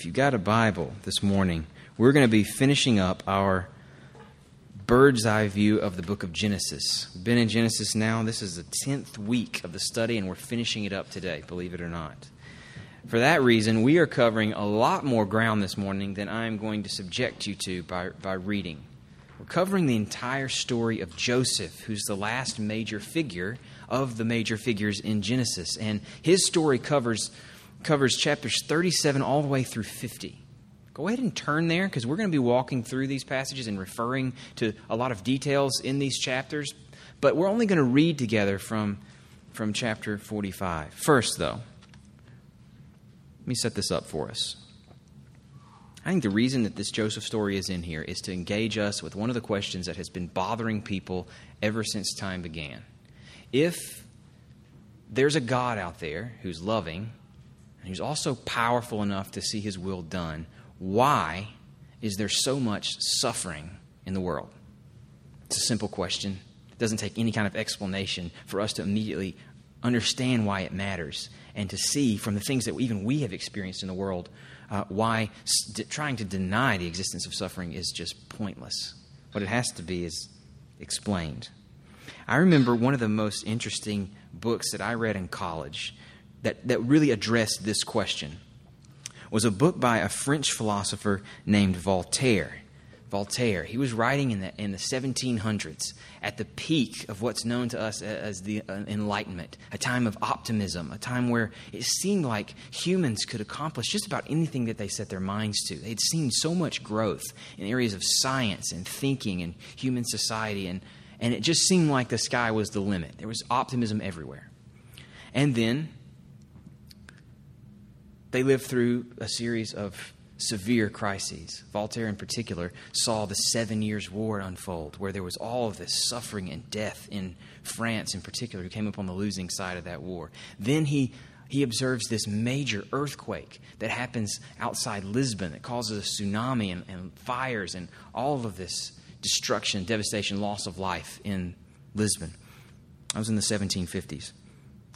If you got a Bible this morning, we're going to be finishing up our bird's eye view of the book of Genesis. We've been in Genesis now. This is the 10th week of the study, and we're finishing it up today, believe it or not. For that reason, we are covering a lot more ground this morning than I'm going to subject you to by, by reading. We're covering the entire story of Joseph, who's the last major figure of the major figures in Genesis. And his story covers, covers chapters 37 all the way through 50. Go ahead and turn there because we're going to be walking through these passages and referring to a lot of details in these chapters. But we're only going to read together from, from chapter 45. First, though, let me set this up for us. I think the reason that this Joseph story is in here is to engage us with one of the questions that has been bothering people ever since time began. If there's a God out there who's loving and who's also powerful enough to see his will done, why is there so much suffering in the world? It's a simple question. It doesn't take any kind of explanation for us to immediately understand why it matters and to see from the things that even we have experienced in the world uh, why trying to deny the existence of suffering is just pointless. What it has to be is explained. I remember one of the most interesting books that I read in college that, that really addressed this question was a book by a French philosopher named Voltaire. Voltaire. He was writing in the, in the 1700s at the peak of what's known to us as the uh, Enlightenment, a time of optimism, a time where it seemed like humans could accomplish just about anything that they set their minds to. They'd seen so much growth in areas of science and thinking and human society, and, and it just seemed like the sky was the limit. There was optimism everywhere. And then they lived through a series of severe crises. Voltaire, in particular, saw the Seven Years' War unfold, where there was all of this suffering and death in France, in particular, who came up on the losing side of that war. Then he he observes this major earthquake that happens outside Lisbon that causes a tsunami and, and fires and all of this destruction, devastation, loss of life in Lisbon. I was in the 1750s.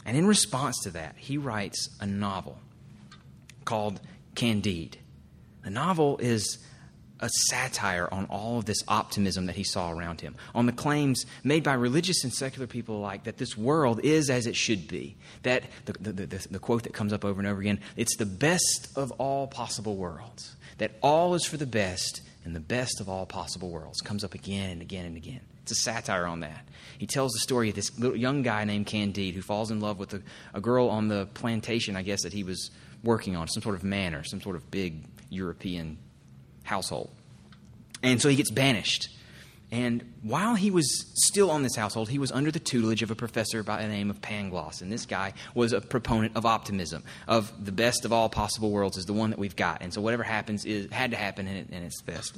And in response to that, he writes a novel called Candide. The novel is a satire on all of this optimism that he saw around him, on the claims made by religious and secular people alike that this world is as it should be. That the, the, the, the, quote that comes up over and over again it's the best of all possible worlds. That all is for the best and the best of all possible worlds comes up again and again and again. It's a satire on that. He tells the story of this little young guy named Candide who falls in love with a, a girl on the plantation, I guess, that he was working on, some sort of manor, some sort of big European household. And so he gets banished. And while he was still on this household, he was under the tutelage of a professor by the name of Pangloss. And this guy was a proponent of optimism, of the best of all possible worlds is the one that we've got. And so whatever happens is had to happen, and, it, and it's best.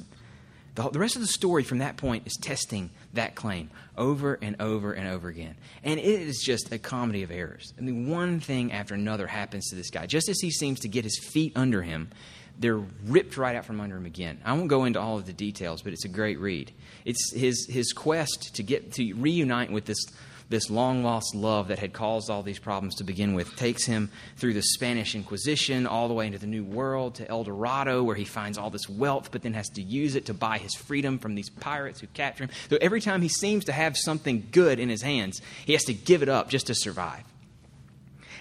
The, the rest of the story from that point is testing that claim over and over and over again. And it is just a comedy of errors. I mean, one thing after another happens to this guy. Just as he seems to get his feet under him, they're ripped right out from under him again. I won't go into all of the details, but it's a great read. It's his, his quest to get to reunite with this this long lost love that had caused all these problems to begin with takes him through the Spanish Inquisition all the way into the New World to El Dorado, where he finds all this wealth, but then has to use it to buy his freedom from these pirates who capture him. So every time he seems to have something good in his hands, he has to give it up just to survive.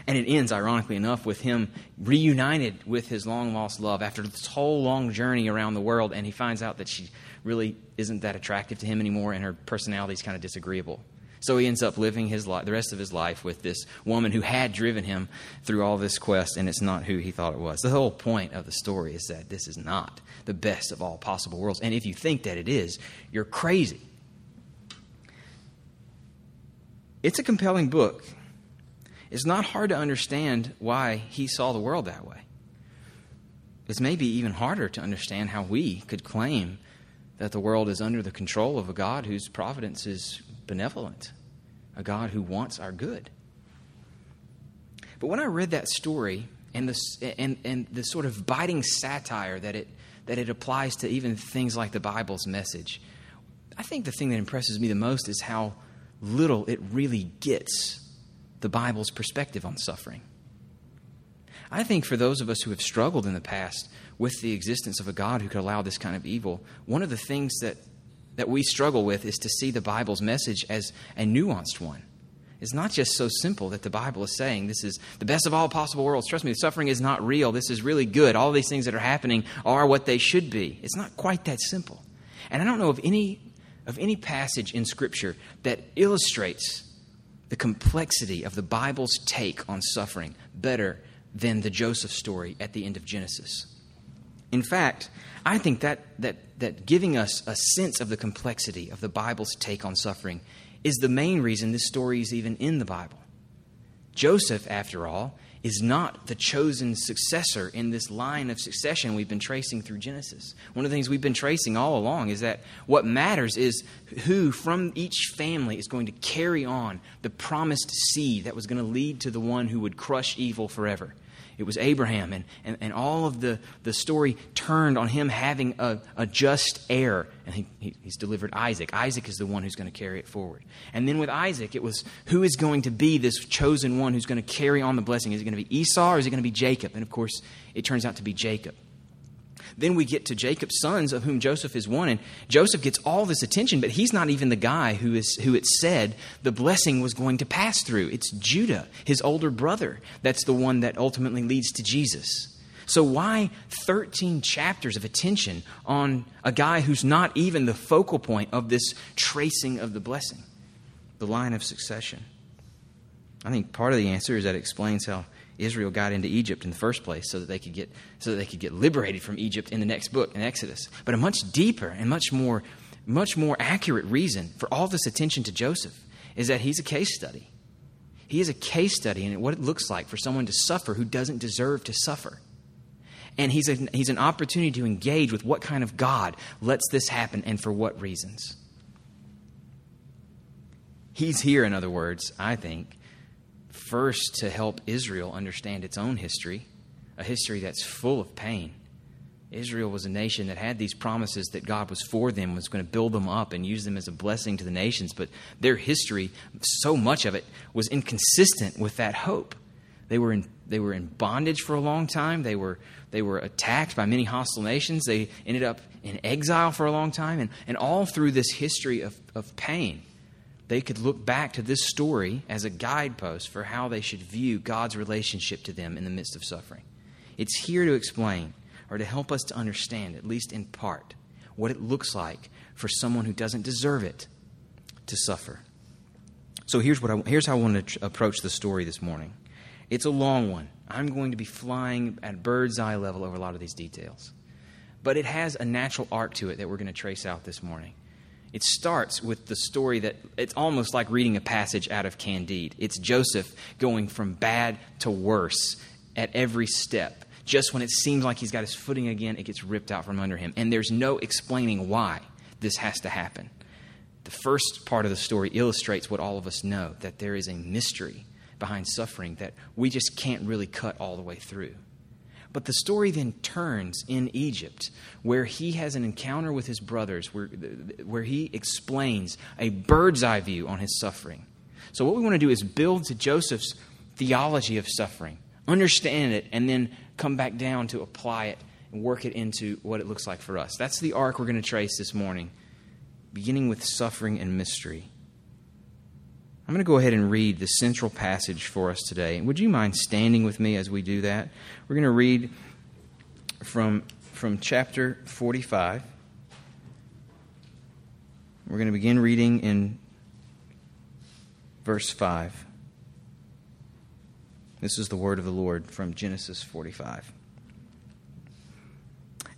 And it ends, ironically enough, with him reunited with his long lost love after this whole long journey around the world, and he finds out that she really isn't that attractive to him anymore, and her personality is kind of disagreeable. So he ends up living his life, the rest of his life with this woman who had driven him through all this quest, and it's not who he thought it was. The whole point of the story is that this is not the best of all possible worlds. And if you think that it is, you're crazy. It's a compelling book. It's not hard to understand why he saw the world that way. It's maybe even harder to understand how we could claim that the world is under the control of a God whose providence is benevolent a God who wants our good. But when I read that story and the, and, and the sort of biting satire that it, that it applies to even things like the Bible's message, I think the thing that impresses me the most is how little it really gets the Bible's perspective on suffering. I think for those of us who have struggled in the past with the existence of a God who could allow this kind of evil, one of the things that, that we struggle with is to see the Bible's message as a nuanced one. It's not just so simple that the Bible is saying this is the best of all possible worlds. Trust me, suffering is not real. This is really good. All these things that are happening are what they should be. It's not quite that simple. And I don't know of any of any passage in Scripture that illustrates the complexity of the Bible's take on suffering better than the Joseph story at the end of Genesis. In fact, I think that, that, that giving us a sense of the complexity of the Bible's take on suffering is the main reason this story is even in the Bible. Joseph, after all, is not the chosen successor in this line of succession we've been tracing through Genesis. One of the things we've been tracing all along is that what matters is who from each family is going to carry on the promised seed that was going to lead to the one who would crush evil forever. It was Abraham, and, and, and all of the, the story turned on him having a, a just heir. And he, he, he's delivered Isaac. Isaac is the one who's going to carry it forward. And then with Isaac, it was who is going to be this chosen one who's going to carry on the blessing? Is it going to be Esau or is it going to be Jacob? And of course, it turns out to be Jacob. Then we get to Jacob's sons, of whom Joseph is one, and Joseph gets all this attention, but he's not even the guy who is who it said the blessing was going to pass through. It's Judah, his older brother, that's the one that ultimately leads to Jesus. So why 13 chapters of attention on a guy who's not even the focal point of this tracing of the blessing, the line of succession? I think part of the answer is that explains how Israel got into Egypt in the first place so that they could get so that they could get liberated from Egypt in the next book in Exodus. But a much deeper and much more much more accurate reason for all this attention to Joseph is that he's a case study. He is a case study in what it looks like for someone to suffer who doesn't deserve to suffer. And he's, a, he's an opportunity to engage with what kind of God lets this happen and for what reasons. He's here, in other words, I think, first to help Israel understand its own history, a history that's full of pain. Israel was a nation that had these promises that God was for them, was going to build them up and use them as a blessing to the nations, but their history, so much of it, was inconsistent with that hope. They were in, they were in bondage for a long time. They were, they were attacked by many hostile nations. They ended up in exile for a long time. And, and all through this history of, of pain, they could look back to this story as a guidepost for how they should view God's relationship to them in the midst of suffering. It's here to explain or to help us to understand, at least in part, what it looks like for someone who doesn't deserve it to suffer. So here's, what I, here's how I want to approach the story this morning. It's a long one. I'm going to be flying at bird's eye level over a lot of these details. But it has a natural arc to it that we're going to trace out this morning. It starts with the story that it's almost like reading a passage out of Candide. It's Joseph going from bad to worse at every step. Just when it seems like he's got his footing again, it gets ripped out from under him. And there's no explaining why this has to happen. The first part of the story illustrates what all of us know that there is a mystery behind suffering that we just can't really cut all the way through. But the story then turns in Egypt, where he has an encounter with his brothers, where, where he explains a bird's eye view on his suffering. So, what we want to do is build to Joseph's theology of suffering, understand it, and then come back down to apply it and work it into what it looks like for us. That's the arc we're going to trace this morning, beginning with suffering and mystery. I'm going to go ahead and read the central passage for us today. Would you mind standing with me as we do that? We're going to read from, from chapter 45. We're going to begin reading in verse 5. This is the word of the Lord from Genesis 45.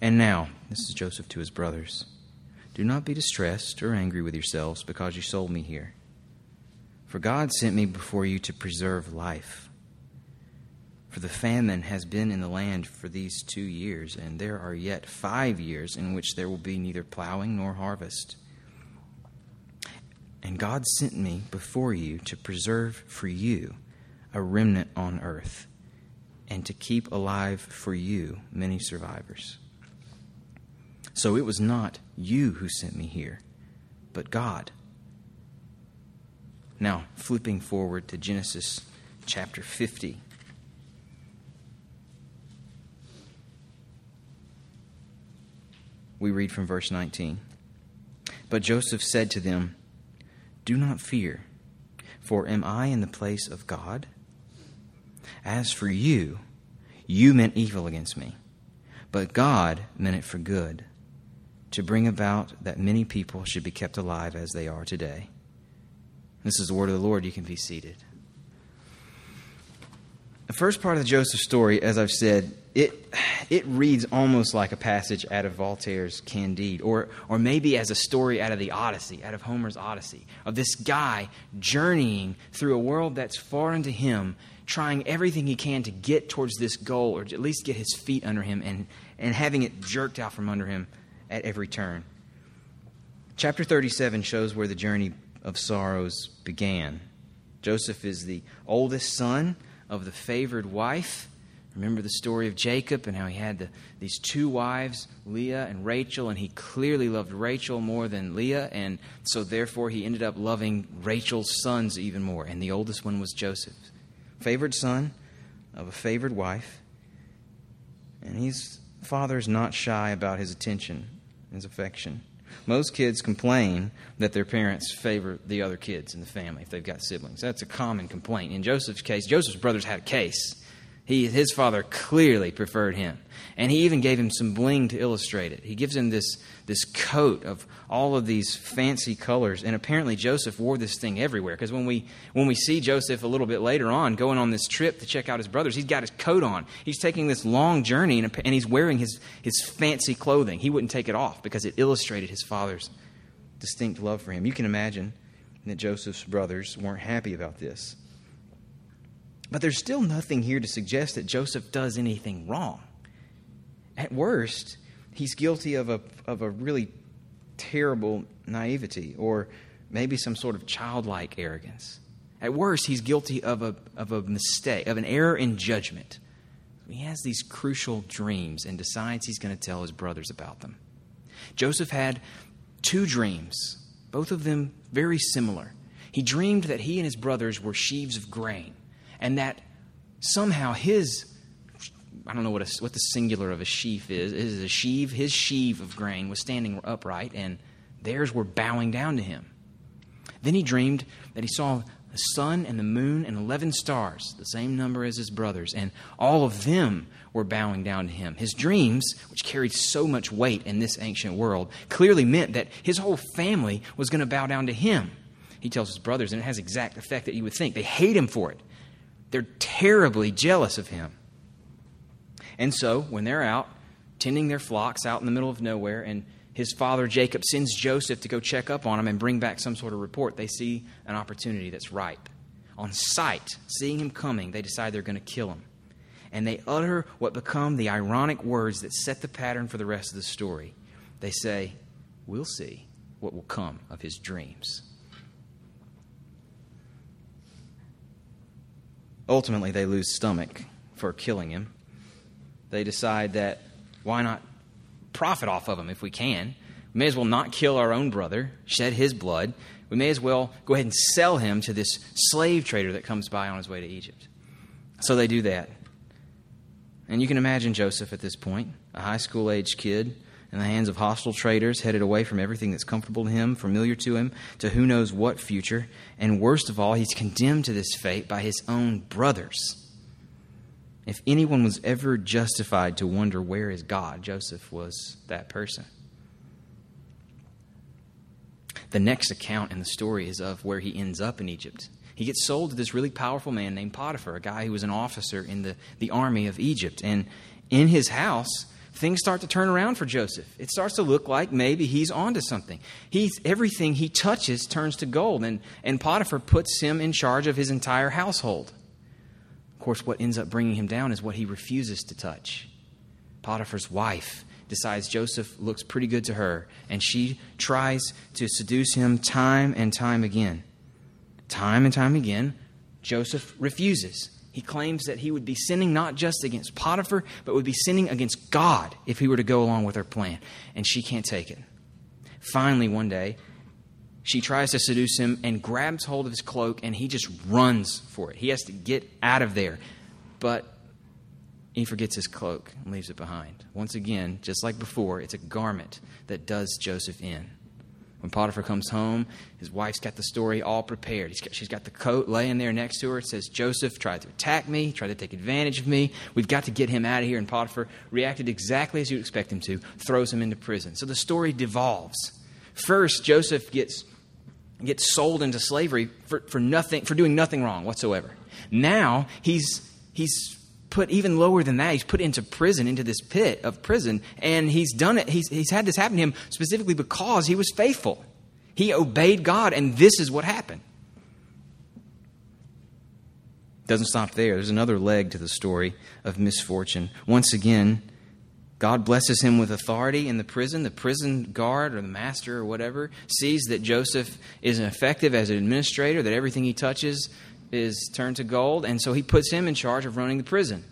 And now, this is Joseph to his brothers do not be distressed or angry with yourselves because you sold me here. For God sent me before you to preserve life. For the famine has been in the land for these two years, and there are yet five years in which there will be neither plowing nor harvest. And God sent me before you to preserve for you a remnant on earth, and to keep alive for you many survivors. So it was not you who sent me here, but God now, flipping forward to Genesis chapter 50. We read from verse 19. But Joseph said to them, Do not fear, for am I in the place of God? As for you, you meant evil against me, but God meant it for good, to bring about that many people should be kept alive as they are today. This is the word of the Lord. You can be seated. The first part of the Joseph story, as I've said, it, it reads almost like a passage out of Voltaire's Candide, or, or maybe as a story out of the Odyssey, out of Homer's Odyssey, of this guy journeying through a world that's foreign to him, trying everything he can to get towards this goal, or at least get his feet under him, and, and having it jerked out from under him at every turn. Chapter 37 shows where the journey of sorrows began. Joseph is the oldest son of the favored wife. Remember the story of Jacob and how he had the, these two wives, Leah and Rachel, and he clearly loved Rachel more than Leah, and so therefore he ended up loving Rachel's sons even more. And the oldest one was Joseph, favored son of a favored wife. And his father is not shy about his attention, his affection. Most kids complain that their parents favor the other kids in the family if they've got siblings. That's a common complaint. In Joseph's case, Joseph's brothers had a case. He, his father clearly preferred him. And he even gave him some bling to illustrate it. He gives him this, this coat of all of these fancy colors. And apparently Joseph wore this thing everywhere. Because when we, when we see Joseph a little bit later on going on this trip to check out his brothers, he's got his coat on. He's taking this long journey and, and he's wearing his, his fancy clothing. He wouldn't take it off because it illustrated his father's distinct love for him. You can imagine that Joseph's brothers weren't happy about this. But there's still nothing here to suggest that Joseph does anything wrong. At worst, he's guilty of a, of a really terrible naivety or maybe some sort of childlike arrogance. At worst, he's guilty of a, of a mistake, of an error in judgment. He has these crucial dreams and decides he's going to tell his brothers about them. Joseph had two dreams, both of them very similar. He dreamed that he and his brothers were sheaves of grain and that somehow his I don't know what, a, what the singular of a sheaf is. Is a sheave? His sheave of grain was standing upright, and theirs were bowing down to him. Then he dreamed that he saw the sun and the moon and 11 stars, the same number as his brothers, and all of them were bowing down to him. His dreams, which carried so much weight in this ancient world, clearly meant that his whole family was going to bow down to him. He tells his brothers, and it has exact effect that you would think. They hate him for it. They're terribly jealous of him. And so, when they're out tending their flocks out in the middle of nowhere, and his father Jacob sends Joseph to go check up on him and bring back some sort of report, they see an opportunity that's ripe. On sight, seeing him coming, they decide they're going to kill him. And they utter what become the ironic words that set the pattern for the rest of the story. They say, We'll see what will come of his dreams. Ultimately, they lose stomach for killing him. They decide that why not profit off of him if we can? We may as well not kill our own brother, shed his blood. We may as well go ahead and sell him to this slave trader that comes by on his way to Egypt. So they do that. And you can imagine Joseph at this point, a high school age kid in the hands of hostile traders, headed away from everything that's comfortable to him, familiar to him, to who knows what future. And worst of all, he's condemned to this fate by his own brothers. If anyone was ever justified to wonder where is God, Joseph was that person. The next account in the story is of where he ends up in Egypt. He gets sold to this really powerful man named Potiphar, a guy who was an officer in the, the army of Egypt. And in his house, things start to turn around for Joseph. It starts to look like maybe he's onto something. He's, everything he touches turns to gold, and, and Potiphar puts him in charge of his entire household. Course, what ends up bringing him down is what he refuses to touch. Potiphar's wife decides Joseph looks pretty good to her, and she tries to seduce him time and time again. Time and time again, Joseph refuses. He claims that he would be sinning not just against Potiphar, but would be sinning against God if he were to go along with her plan. And she can't take it. Finally, one day, she tries to seduce him and grabs hold of his cloak, and he just runs for it. He has to get out of there. But he forgets his cloak and leaves it behind. Once again, just like before, it's a garment that does Joseph in. When Potiphar comes home, his wife's got the story all prepared. Got, she's got the coat laying there next to her. It says, Joseph tried to attack me, tried to take advantage of me. We've got to get him out of here. And Potiphar reacted exactly as you'd expect him to, throws him into prison. So the story devolves. First, Joseph gets, gets sold into slavery for, for, nothing, for doing nothing wrong whatsoever. Now, he's, he's put even lower than that. He's put into prison, into this pit of prison, and he's done it. He's, he's had this happen to him specifically because he was faithful. He obeyed God, and this is what happened. Doesn't stop there. There's another leg to the story of misfortune. Once again, God blesses him with authority in the prison. The prison guard or the master or whatever sees that Joseph is effective as an administrator, that everything he touches is turned to gold, and so he puts him in charge of running the prison.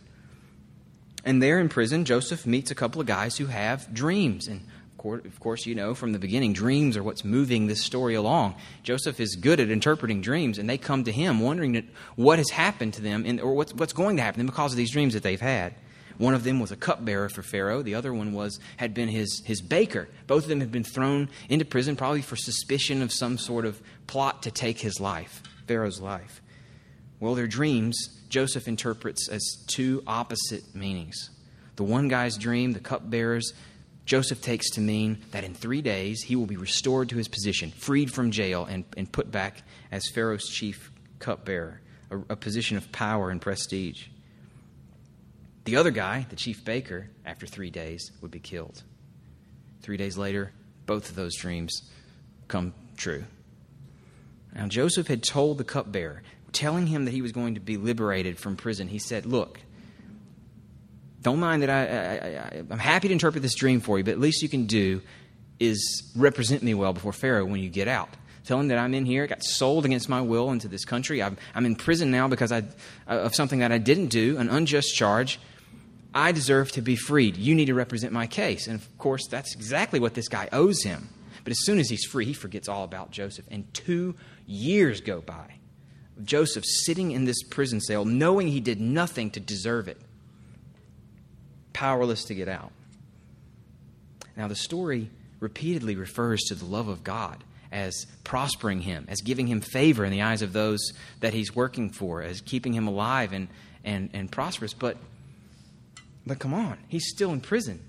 And there in prison, Joseph meets a couple of guys who have dreams. And of course, you know from the beginning, dreams are what's moving this story along. Joseph is good at interpreting dreams, and they come to him wondering what has happened to them or what's, what's going to happen to them because of these dreams that they've had. One of them was a cupbearer for Pharaoh. The other one was had been his, his baker. Both of them had been thrown into prison, probably for suspicion of some sort of plot to take his life, Pharaoh's life. Well, their dreams, Joseph interprets as two opposite meanings. The one guy's dream, the cupbearers, Joseph takes to mean that in three days he will be restored to his position, freed from jail, and, and put back as Pharaoh's chief cupbearer, a, a position of power and prestige. The other guy, the chief baker, after three days would be killed. Three days later, both of those dreams come true. Now, Joseph had told the cupbearer telling him that he was going to be liberated from prison, he said, Look, don't mind that I, I, am happy to interpret this dream for you, but at least you can do is represent me well before Pharaoh when you get out. Tell him that I'm in here, got sold against my will into this country. I'm, I'm in prison now because I, of something that I didn't do, an unjust charge. I deserve to be freed. You need to represent my case. And of course, that's exactly what this guy owes him. But as soon as he's free, he forgets all about Joseph. And two years go by. Joseph sitting in this prison cell, knowing he did nothing to deserve it, powerless to get out. Now, the story repeatedly refers to the love of God as prospering him, as giving him favor in the eyes of those that he's working for, as keeping him alive and, and, and prosperous. But, but come on, he's still in prison.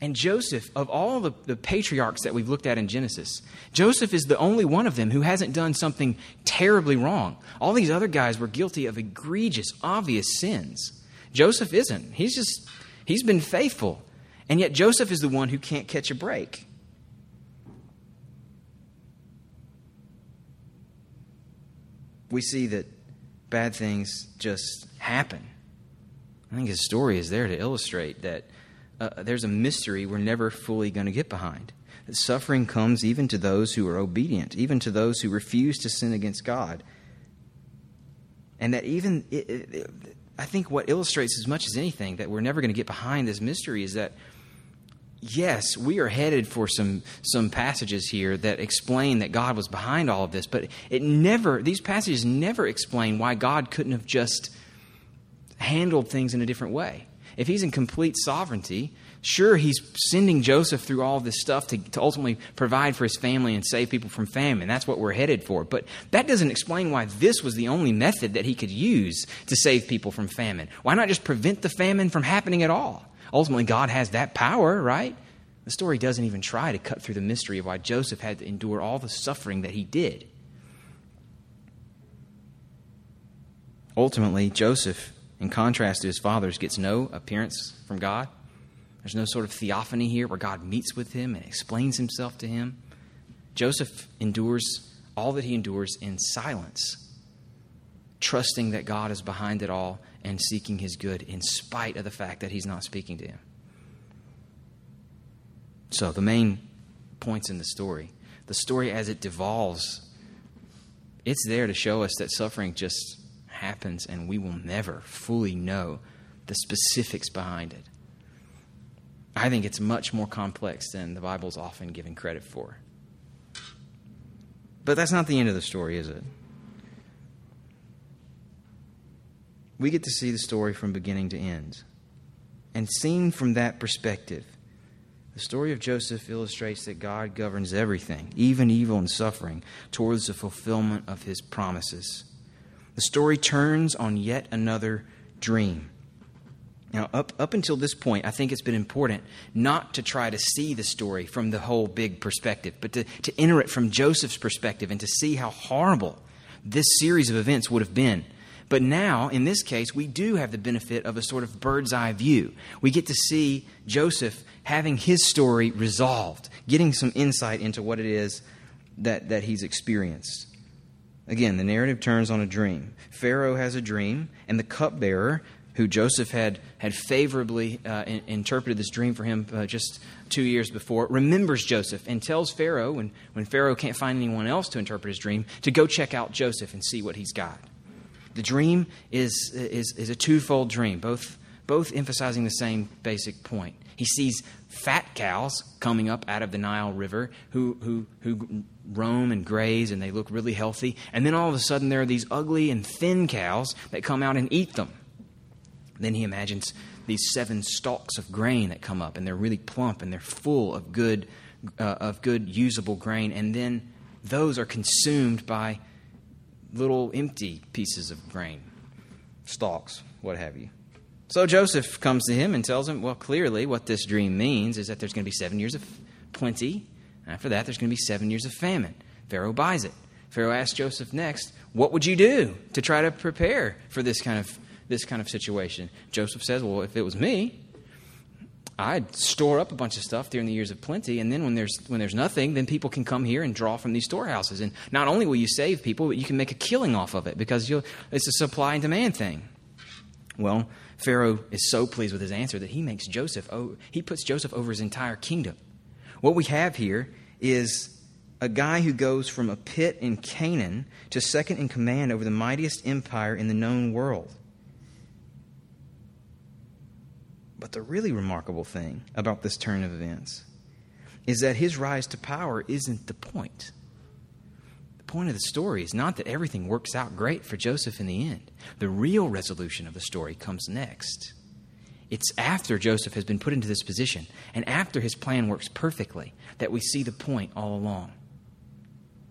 And Joseph, of all the, the, patriarchs that we've looked at in Genesis, Joseph is the only one of them who hasn't done something terribly wrong. All these other guys were guilty of egregious, obvious sins. Joseph isn't. He's just, he's been faithful. And yet Joseph is the one who can't catch a break. We see that bad things just happen. I think his story is there to illustrate that uh, there's a mystery we're never fully going to get behind. That suffering comes even to those who are obedient, even to those who refuse to sin against God. And that even, it, it, I think what illustrates as much as anything that we're never going to get behind this mystery is that, yes, we are headed for some, some passages here that explain that God was behind all of this, but it never, these passages never explain why God couldn't have just handled things in a different way if he's in complete sovereignty, sure, he's sending Joseph through all this stuff to, to ultimately provide for his family and save people from famine. That's what we're headed for. But that doesn't explain why this was the only method that he could use to save people from famine. Why not just prevent the famine from happening at all? Ultimately, God has that power, right? The story doesn't even try to cut through the mystery of why Joseph had to endure all the suffering that he did. Ultimately, Joseph in contrast to his fathers, gets no appearance from God. There's no sort of theophany here where God meets with him and explains himself to him. Joseph endures all that he endures in silence, trusting that God is behind it all and seeking his good in spite of the fact that he's not speaking to him. So, the main points in the story the story as it devolves, it's there to show us that suffering just happens, and we will never fully know the specifics behind it. I think it's much more complex than the Bible's often given credit for. But that's not the end of the story, is it? we get to see the story from beginning to end. And seen from that perspective, the story of Joseph illustrates that God governs everything, even evil and suffering, towards the fulfillment of his promises. The story turns on yet another dream. Now, up, up until this point, I think it's been important not to try to see the story from the whole big perspective, but to, to enter it from Joseph's perspective and to see how horrible this series of events would have been. But now, in this case, we do have the benefit of a sort of bird's eye view. We get to see Joseph having his story resolved, getting some insight into what it is that, that he's experienced. Again, the narrative turns on a dream. Pharaoh has a dream, and the cupbearer who Joseph had, had favorably uh, in, interpreted this dream for him uh, just two years before, remembers Joseph and tells Pharaoh, when, when Pharaoh can't find anyone else to interpret his dream, to go check out Joseph and see what he's got. The dream is, is, is a twofold dream, both, both emphasizing the same basic point. He sees fat cows coming up out of the Nile River who, who, who roam and graze and they look really healthy. And then all of a sudden, there are these ugly and thin cows that come out and eat them. Then he imagines these seven stalks of grain that come up, and they're really plump and they're full of good, uh, of good usable grain. And then those are consumed by little empty pieces of grain, stalks, what have you. So Joseph comes to him and tells him, well, clearly what this dream means is that there's going to be seven years of plenty. And after that, there's going to be seven years of famine. Pharaoh buys it. Pharaoh asks Joseph next, what would you do to try to prepare for this kind of this kind of situation. Joseph says, Well, if it was me, I'd store up a bunch of stuff during the years of plenty, and then when there's when there's nothing, then people can come here and draw from these storehouses. And not only will you save people, but you can make a killing off of it because it's a supply and demand thing. Well, Pharaoh is so pleased with his answer that he makes Joseph he puts Joseph over his entire kingdom. What we have here is a guy who goes from a pit in Canaan to second in command over the mightiest empire in the known world. But the really remarkable thing about this turn of events is that his rise to power isn't the point. Point of the story is not that everything works out great for Joseph in the end. The real resolution of the story comes next. It's after Joseph has been put into this position and after his plan works perfectly that we see the point all along.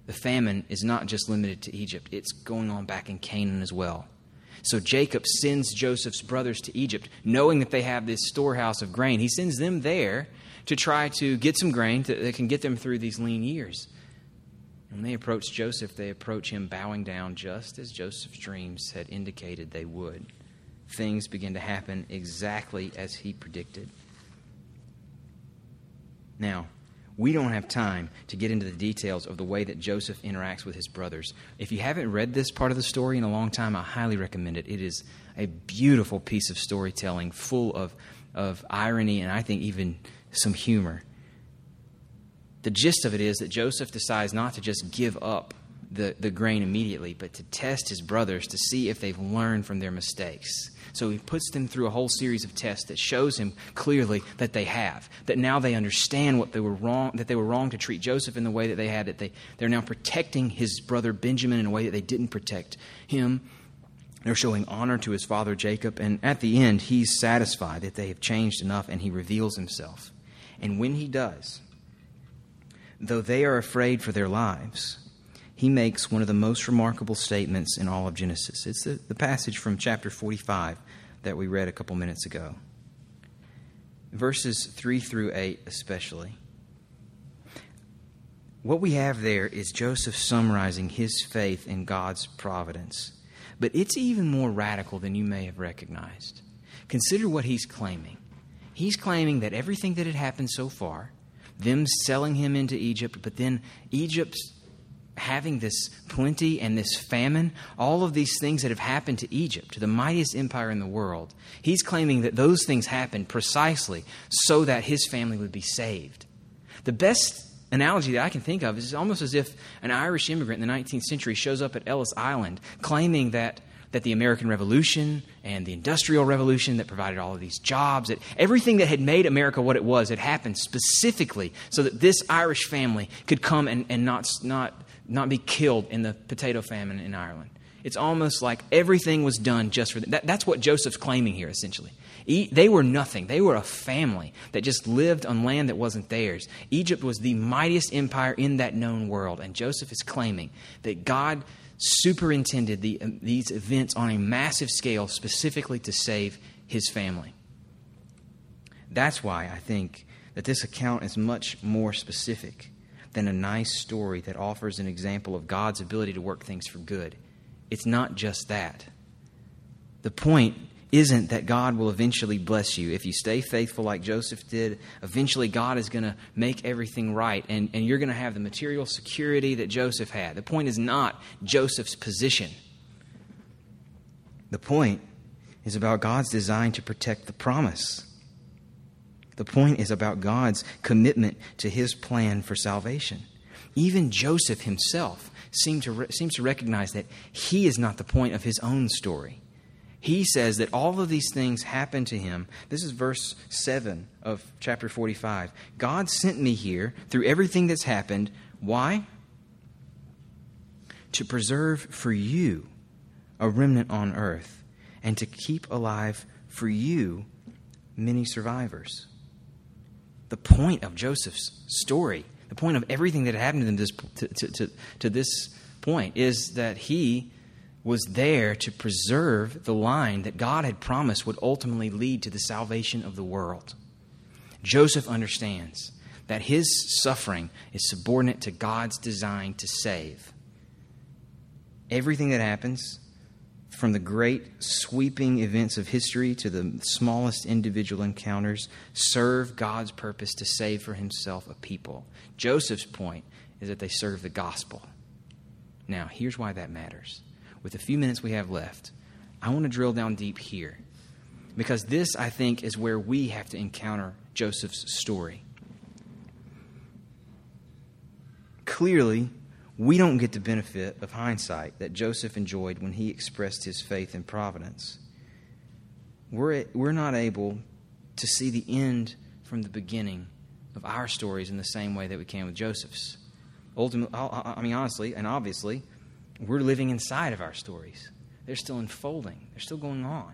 The famine is not just limited to Egypt, it's going on back in Canaan as well. So Jacob sends Joseph's brothers to Egypt, knowing that they have this storehouse of grain. He sends them there to try to get some grain that can get them through these lean years. When they approach Joseph, they approach him bowing down just as Joseph's dreams had indicated they would. Things begin to happen exactly as he predicted. Now, we don't have time to get into the details of the way that Joseph interacts with his brothers. If you haven't read this part of the story in a long time, I highly recommend it. It is a beautiful piece of storytelling, full of, of irony and I think even some humor. The gist of it is that Joseph decides not to just give up the, the grain immediately, but to test his brothers to see if they've learned from their mistakes. So he puts them through a whole series of tests that shows him clearly that they have, that now they understand what they were wrong, that they were wrong to treat Joseph in the way that they had, that they, they're now protecting his brother Benjamin in a way that they didn't protect him. They're showing honor to his father Jacob, and at the end, he's satisfied that they have changed enough and he reveals himself. And when he does, though they are afraid for their lives, he makes one of the most remarkable statements in all of Genesis. It's the, the passage from chapter 45 that we read a couple minutes ago. Verses 3 through 8, especially. What we have there is Joseph summarizing his faith in God's providence. But it's even more radical than you may have recognized. Consider what he's claiming. He's claiming that everything that had happened so far, them selling him into Egypt, but then Egypt's having this plenty and this famine, all of these things that have happened to Egypt, to the mightiest empire in the world, he's claiming that those things happened precisely so that his family would be saved. The best analogy that I can think of is almost as if an Irish immigrant in the 19th century shows up at Ellis Island claiming that that the American Revolution and the Industrial Revolution that provided all of these jobs, that everything that had made America what it was had happened specifically so that this Irish family could come and, and not, not not be killed in the potato famine in Ireland. It's almost like everything was done just for them. That, that's what Joseph's claiming here, essentially. They were nothing. They were a family that just lived on land that wasn't theirs. Egypt was the mightiest empire in that known world. And Joseph is claiming that God superintended the, um, these events on a massive scale specifically to save his family. That's why I think that this account is much more specific than a nice story that offers an example of God's ability to work things for good. It's not just that. The point isn't that God will eventually bless you. If you stay faithful like Joseph did, eventually God is going to make everything right and, and you're going to have the material security that Joseph had. The point is not Joseph's position. The point is about God's design to protect the promise. The point is about God's commitment to his plan for salvation. Even Joseph himself seems to, re- seems to recognize that he is not the point of his own story. He says that all of these things happened to him. This is verse 7 of chapter 45. God sent me here through everything that's happened. Why? To preserve for you a remnant on earth and to keep alive for you many survivors. The point of Joseph's story, the point of everything that happened to to, to, to this point, is that he was there to preserve the line that God had promised would ultimately lead to the salvation of the world. Joseph understands that his suffering is subordinate to God's design to save. Everything that happens from the great sweeping events of history to the smallest individual encounters, serve God's purpose to save for himself a people. Joseph's point is that they serve the gospel. Now, here's why that matters. With the few minutes we have left, I want to drill down deep here. Because this, I think, is where we have to encounter Joseph's story. Clearly, we don't get the benefit of hindsight that Joseph enjoyed when he expressed his faith in providence. We're, we're not able to see the end from the beginning of our stories in the same way that we can with Joseph's. Ultimately, I mean, honestly and obviously, we're living inside of our stories. They're still unfolding, they're still going on.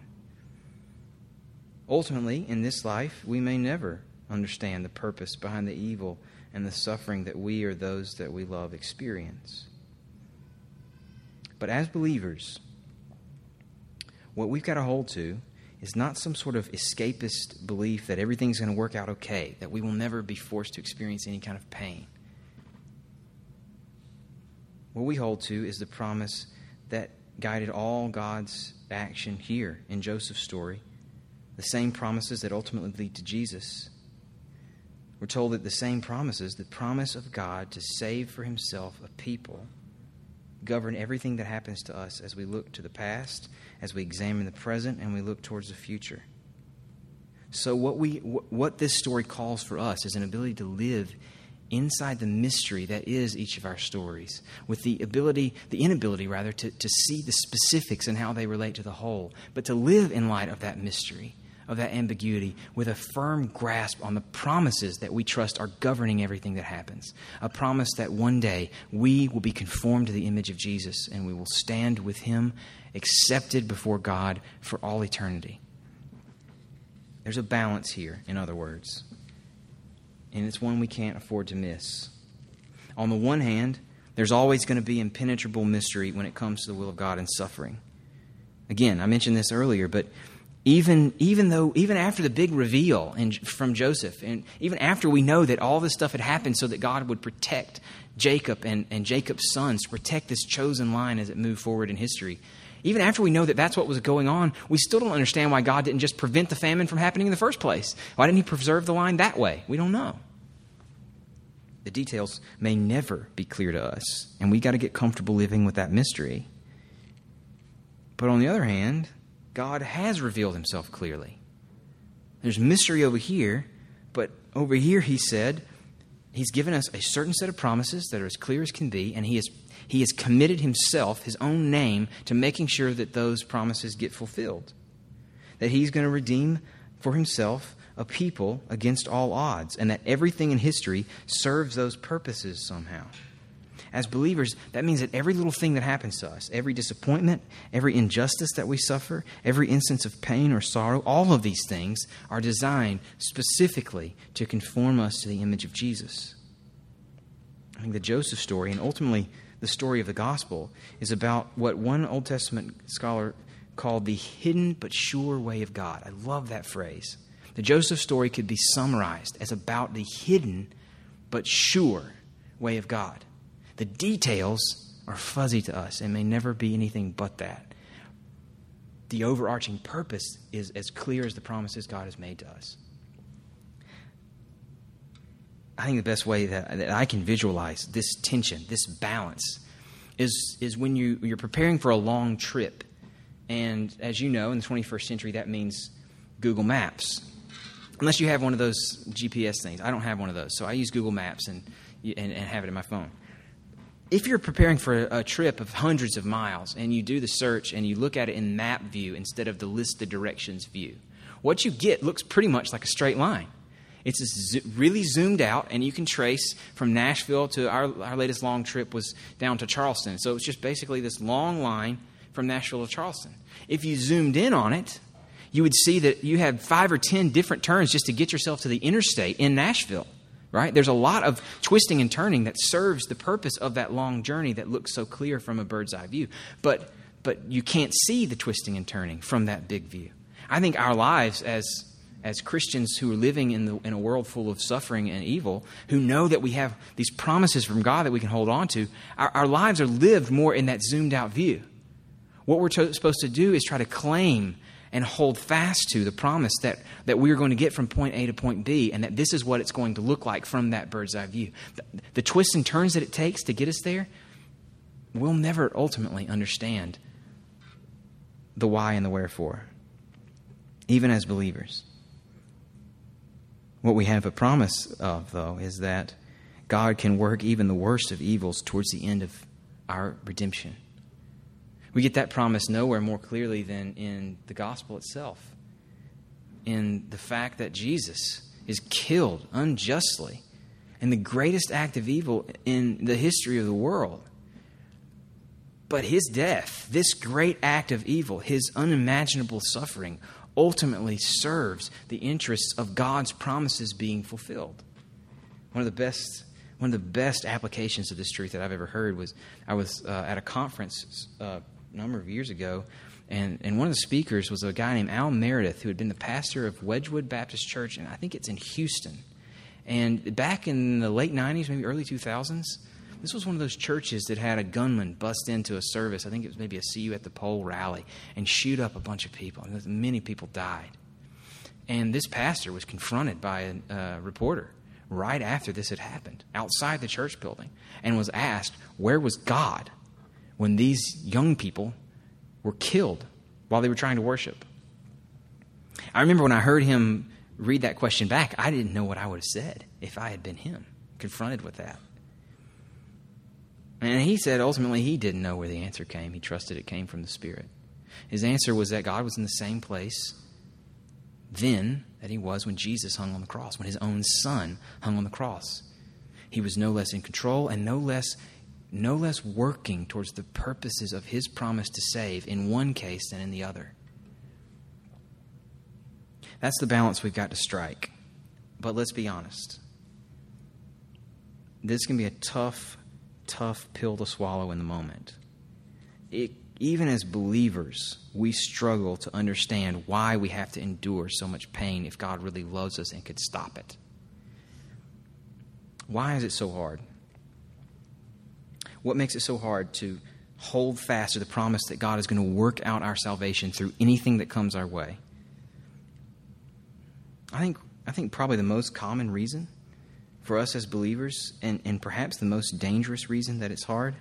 Ultimately, in this life, we may never understand the purpose behind the evil and the suffering that we or those that we love experience. But as believers, what we've got to hold to is not some sort of escapist belief that everything's going to work out okay, that we will never be forced to experience any kind of pain. What we hold to is the promise that guided all God's action here in Joseph's story, the same promises that ultimately lead to Jesus. We're told that the same promises, the promise of God to save for himself a people, govern everything that happens to us as we look to the past, as we examine the present, and we look towards the future. So, what, we, what this story calls for us is an ability to live inside the mystery that is each of our stories, with the ability, the inability rather, to, to see the specifics and how they relate to the whole, but to live in light of that mystery of that ambiguity with a firm grasp on the promises that we trust are governing everything that happens. A promise that one day we will be conformed to the image of Jesus and we will stand with Him accepted before God for all eternity. There's a balance here, in other words, and it's one we can't afford to miss. On the one hand, there's always going to be impenetrable mystery when it comes to the will of God and suffering. Again, I mentioned this earlier, but even, even though even after the big reveal in, from Joseph, and even after we know that all this stuff had happened so that God would protect Jacob and, and Jacob's sons, protect this chosen line as it moved forward in history, even after we know that that's what was going on, we still don't understand why God didn't just prevent the famine from happening in the first place. Why didn't He preserve the line that way? We don't know. The details may never be clear to us, and we got to get comfortable living with that mystery. But on the other hand, God has revealed himself clearly. There's mystery over here, but over here, he said, he's given us a certain set of promises that are as clear as can be, and he has, he has committed himself, his own name, to making sure that those promises get fulfilled. That he's going to redeem for himself a people against all odds, and that everything in history serves those purposes somehow. As believers, that means that every little thing that happens to us, every disappointment, every injustice that we suffer, every instance of pain or sorrow, all of these things are designed specifically to conform us to the image of Jesus. I think the Joseph story, and ultimately the story of the gospel, is about what one Old Testament scholar called the hidden but sure way of God. I love that phrase. The Joseph story could be summarized as about the hidden but sure way of God. The details are fuzzy to us and may never be anything but that. The overarching purpose is as clear as the promises God has made to us. I think the best way that, that I can visualize this tension, this balance, is, is when you, you're preparing for a long trip. And as you know, in the 21st century, that means Google Maps. Unless you have one of those GPS things. I don't have one of those. So I use Google Maps and, and, and have it in my phone. If you're preparing for a, trip of hundreds of miles and you do the search and you look at it in map view instead of the list listed directions view, what you get looks pretty much like a straight line. It's really zoomed out, and you can trace from Nashville to our, our latest long trip was down to Charleston. So it's just basically this long line from Nashville to Charleston. If you zoomed in on it, you would see that you had five or ten different turns just to get yourself to the interstate in Nashville. Right? There's a lot of twisting and turning that serves the purpose of that long journey that looks so clear from a bird's eye view. But but you can't see the twisting and turning from that big view. I think our lives as as Christians who are living in, the, in a world full of suffering and evil, who know that we have these promises from God that we can hold on to, our, our lives are lived more in that zoomed out view. What we're to, supposed to do is try to claim and hold fast to the promise that, that we are going to get from point A to point B, and that this is what it's going to look like from that bird's eye view. The, the twists and turns that it takes to get us there, we'll never ultimately understand the why and the wherefore, even as believers. What we have a promise of, though, is that God can work even the worst of evils towards the end of our redemption. We get that promise nowhere more clearly than in the gospel itself, in the fact that Jesus is killed unjustly in the greatest act of evil in the history of the world. But his death, this great act of evil, his unimaginable suffering, ultimately serves the interests of God's promises being fulfilled. One of the best one of the best applications of this truth that I've ever heard was I was uh, at a conference uh, number of years ago, and, and one of the speakers was a guy named Al Meredith, who had been the pastor of Wedgwood Baptist Church, and I think it's in Houston. And back in the late 90s, maybe early 2000s, this was one of those churches that had a gunman bust into a service. I think it was maybe a See You at the Pole rally and shoot up a bunch of people. And many people died. And this pastor was confronted by a reporter right after this had happened outside the church building and was asked, Where was God when these young people were killed while they were trying to worship? I remember when I heard him read that question back, I didn't know what I would have said if I had been him, confronted with that. And he said ultimately he didn't know where the answer came. He trusted it came from the Spirit. His answer was that God was in the same place then that he was when Jesus hung on the cross, when his own son hung on the cross. He was no less in control and no less no less working towards the purposes of his promise to save in one case than in the other. That's the balance we've got to strike. But let's be honest. This can be a tough tough pill to swallow in the moment. It, even as believers, we struggle to understand why we have to endure so much pain if God really loves us and could stop it. Why is it so hard? What makes it so hard to hold fast to the promise that God is going to work out our salvation through anything that comes our way? I think, I think probably the most common reason for us as believers, and, and perhaps the most dangerous reason that it's hard.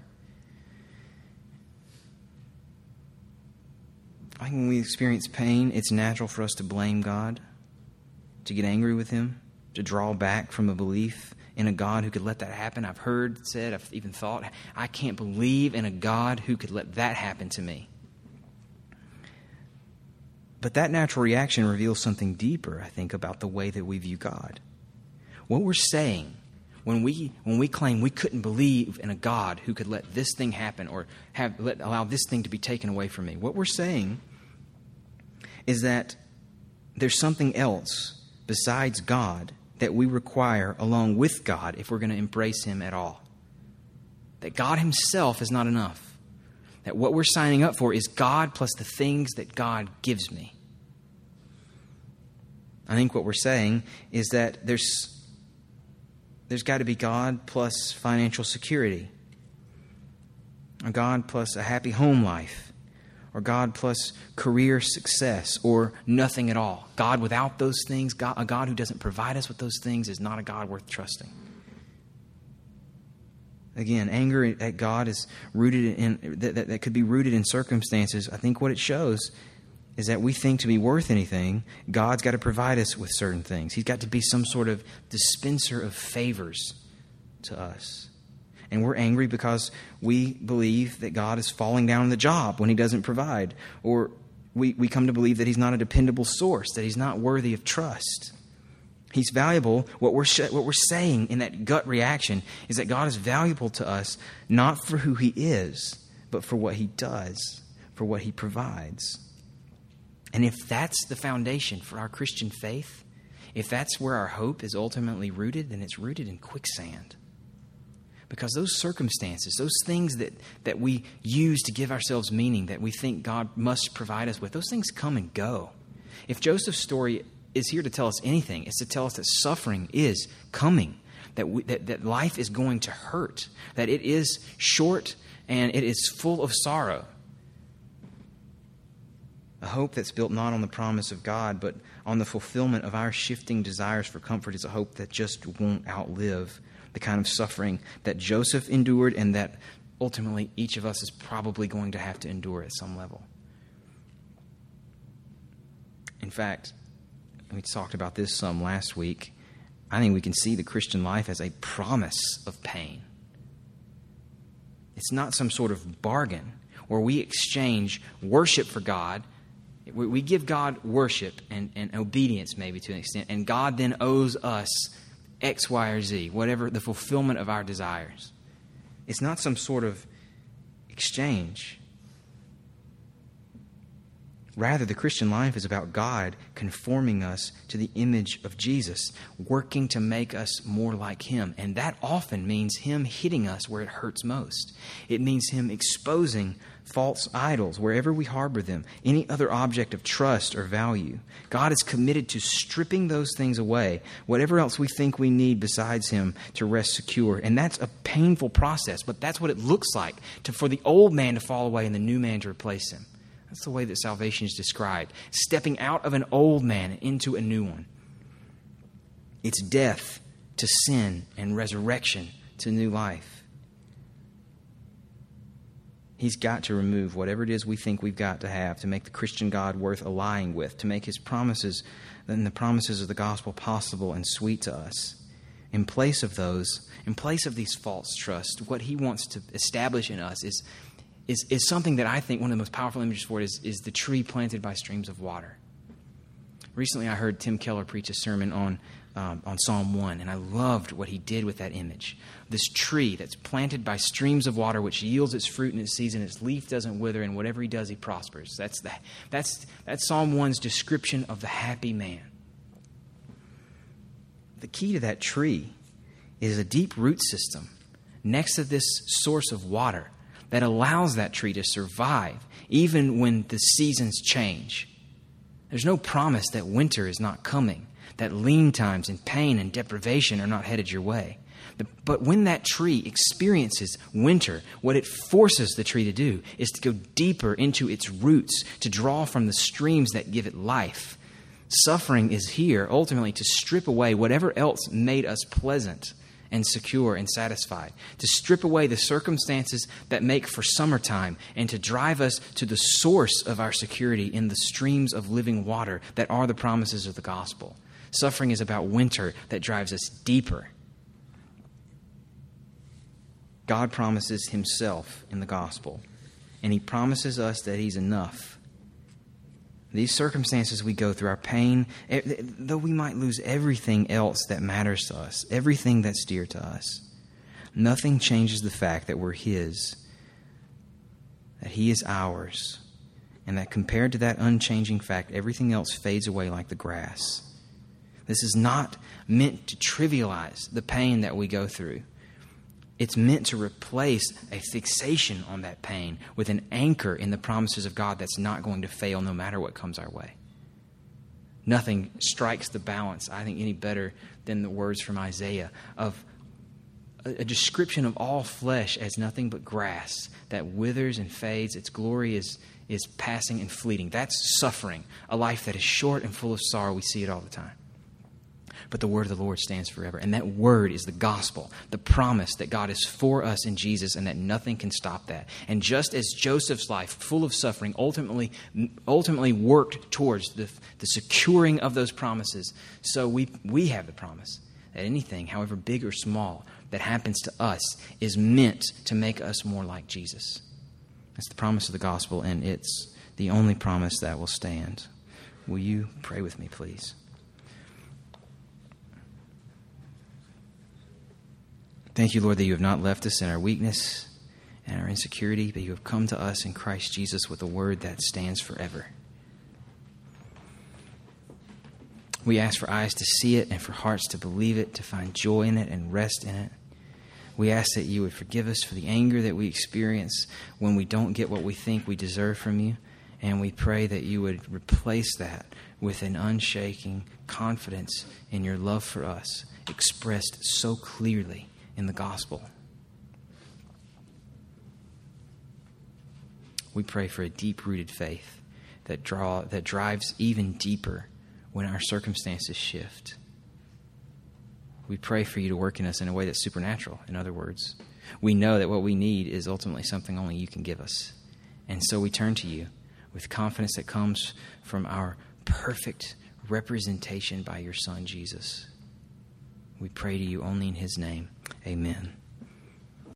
I think when we experience pain, it's natural for us to blame God, to get angry with Him, to draw back from a belief in a God who could let that happen. I've heard said, I've even thought, I can't believe in a God who could let that happen to me. But that natural reaction reveals something deeper, I think, about the way that we view God what we're saying when we, when we claim we couldn't believe in a God who could let this thing happen or have, let, allow this thing to be taken away from me, what we're saying is that there's something else besides God that we require along with God if we're going to embrace Him at all. That God Himself is not enough. That what we're signing up for is God plus the things that God gives me. I think what we're saying is that there's, there's got to be God plus financial security, or God plus a happy home life, or God plus career success, or nothing at all. God without those things, God, a God who doesn't provide us with those things, is not a God worth trusting. Again, anger at God is rooted in that, that, that could be rooted in circumstances. I think what it shows is that we think to be worth anything, God's got to provide us with certain things. He's got to be some sort of dispenser of favors to us. And we're angry because we believe that God is falling down on the job when He doesn't provide. Or we, we come to believe that He's not a dependable source, that He's not worthy of trust. He's valuable. What we're, sh- what we're saying in that gut reaction is that God is valuable to us not for who He is, but for what He does, for what He provides. And if that's the foundation for our Christian faith, if that's where our hope is ultimately rooted, then it's rooted in quicksand. Because those circumstances, those things that, that we use to give ourselves meaning, that we think God must provide us with, those things come and go. If Joseph's story is here to tell us anything, it's to tell us that suffering is coming, that, we, that, that life is going to hurt, that it is short and it is full of sorrow. A hope that's built not on the promise of God, but on the fulfillment of our shifting desires for comfort is a hope that just won't outlive the kind of suffering that Joseph endured and that ultimately each of us is probably going to have to endure at some level. In fact, we talked about this some last week. I think we can see the Christian life as a promise of pain. It's not some sort of bargain where we exchange worship for God we give God worship and, and obedience, maybe to an extent, and God then owes us X, Y, or Z, whatever the fulfillment of our desires. It's not some sort of exchange. Rather, the Christian life is about God conforming us to the image of Jesus, working to make us more like Him. And that often means Him hitting us where it hurts most. It means Him exposing false idols wherever we harbor them, any other object of trust or value. God is committed to stripping those things away, whatever else we think we need besides Him to rest secure. And that's a painful process, but that's what it looks like to, for the old man to fall away and the new man to replace him. That's the way that salvation is described stepping out of an old man into a new one. It's death to sin and resurrection to new life. He's got to remove whatever it is we think we've got to have to make the Christian God worth allying with, to make his promises and the promises of the gospel possible and sweet to us. In place of those, in place of these false trusts, what he wants to establish in us is is, is something that I think one of the most powerful images for it is, is the tree planted by streams of water. Recently, I heard Tim Keller preach a sermon on, um, on Psalm 1, and I loved what he did with that image. This tree that's planted by streams of water, which yields its fruit in its season, its leaf doesn't wither, and whatever he does, he prospers. That's, the, that's, that's Psalm 1's description of the happy man. The key to that tree is a deep root system next to this source of water that allows that tree to survive even when the seasons change. There's no promise that winter is not coming, that lean times and pain and deprivation are not headed your way. But when that tree experiences winter, what it forces the tree to do is to go deeper into its roots, to draw from the streams that give it life. Suffering is here ultimately to strip away whatever else made us pleasant and secure and satisfied, to strip away the circumstances that make for summertime, and to drive us to the source of our security in the streams of living water that are the promises of the gospel. Suffering is about winter that drives us deeper. God promises Himself in the gospel, and He promises us that He's enough. These circumstances we go through, our pain, eh, though we might lose everything else that matters to us, everything that's dear to us, nothing changes the fact that we're His, that He is ours, and that compared to that unchanging fact, everything else fades away like the grass. This is not meant to trivialize the pain that we go through. It's meant to replace a fixation on that pain with an anchor in the promises of God that's not going to fail no matter what comes our way. Nothing strikes the balance, I think, any better than the words from Isaiah of a, description of all flesh as nothing but grass that withers and fades. Its glory is, is passing and fleeting. That's suffering, a life that is short and full of sorrow. We see it all the time but the word of the Lord stands forever. And that word is the gospel, the promise that God is for us in Jesus and that nothing can stop that. And just as Joseph's life, full of suffering, ultimately, ultimately worked towards the, the securing of those promises, so we, we have the promise that anything, however big or small, that happens to us is meant to make us more like Jesus. That's the promise of the gospel, and it's the only promise that will stand. Will you pray with me, please? Thank you, Lord, that you have not left us in our weakness and our insecurity, but you have come to us in Christ Jesus with a word that stands forever. We ask for eyes to see it and for hearts to believe it, to find joy in it and rest in it. We ask that you would forgive us for the anger that we experience when we don't get what we think we deserve from you. And we pray that you would replace that with an unshaking confidence in your love for us, expressed so clearly in the gospel. We pray for a deep rooted faith that, draw, that drives even deeper when our circumstances shift. We pray for you to work in us in a way that's supernatural. In other words, we know that what we need is ultimately something only you can give us. And so we turn to you with confidence that comes from our perfect representation by your Son, Jesus. We pray to you only in his name. Amen.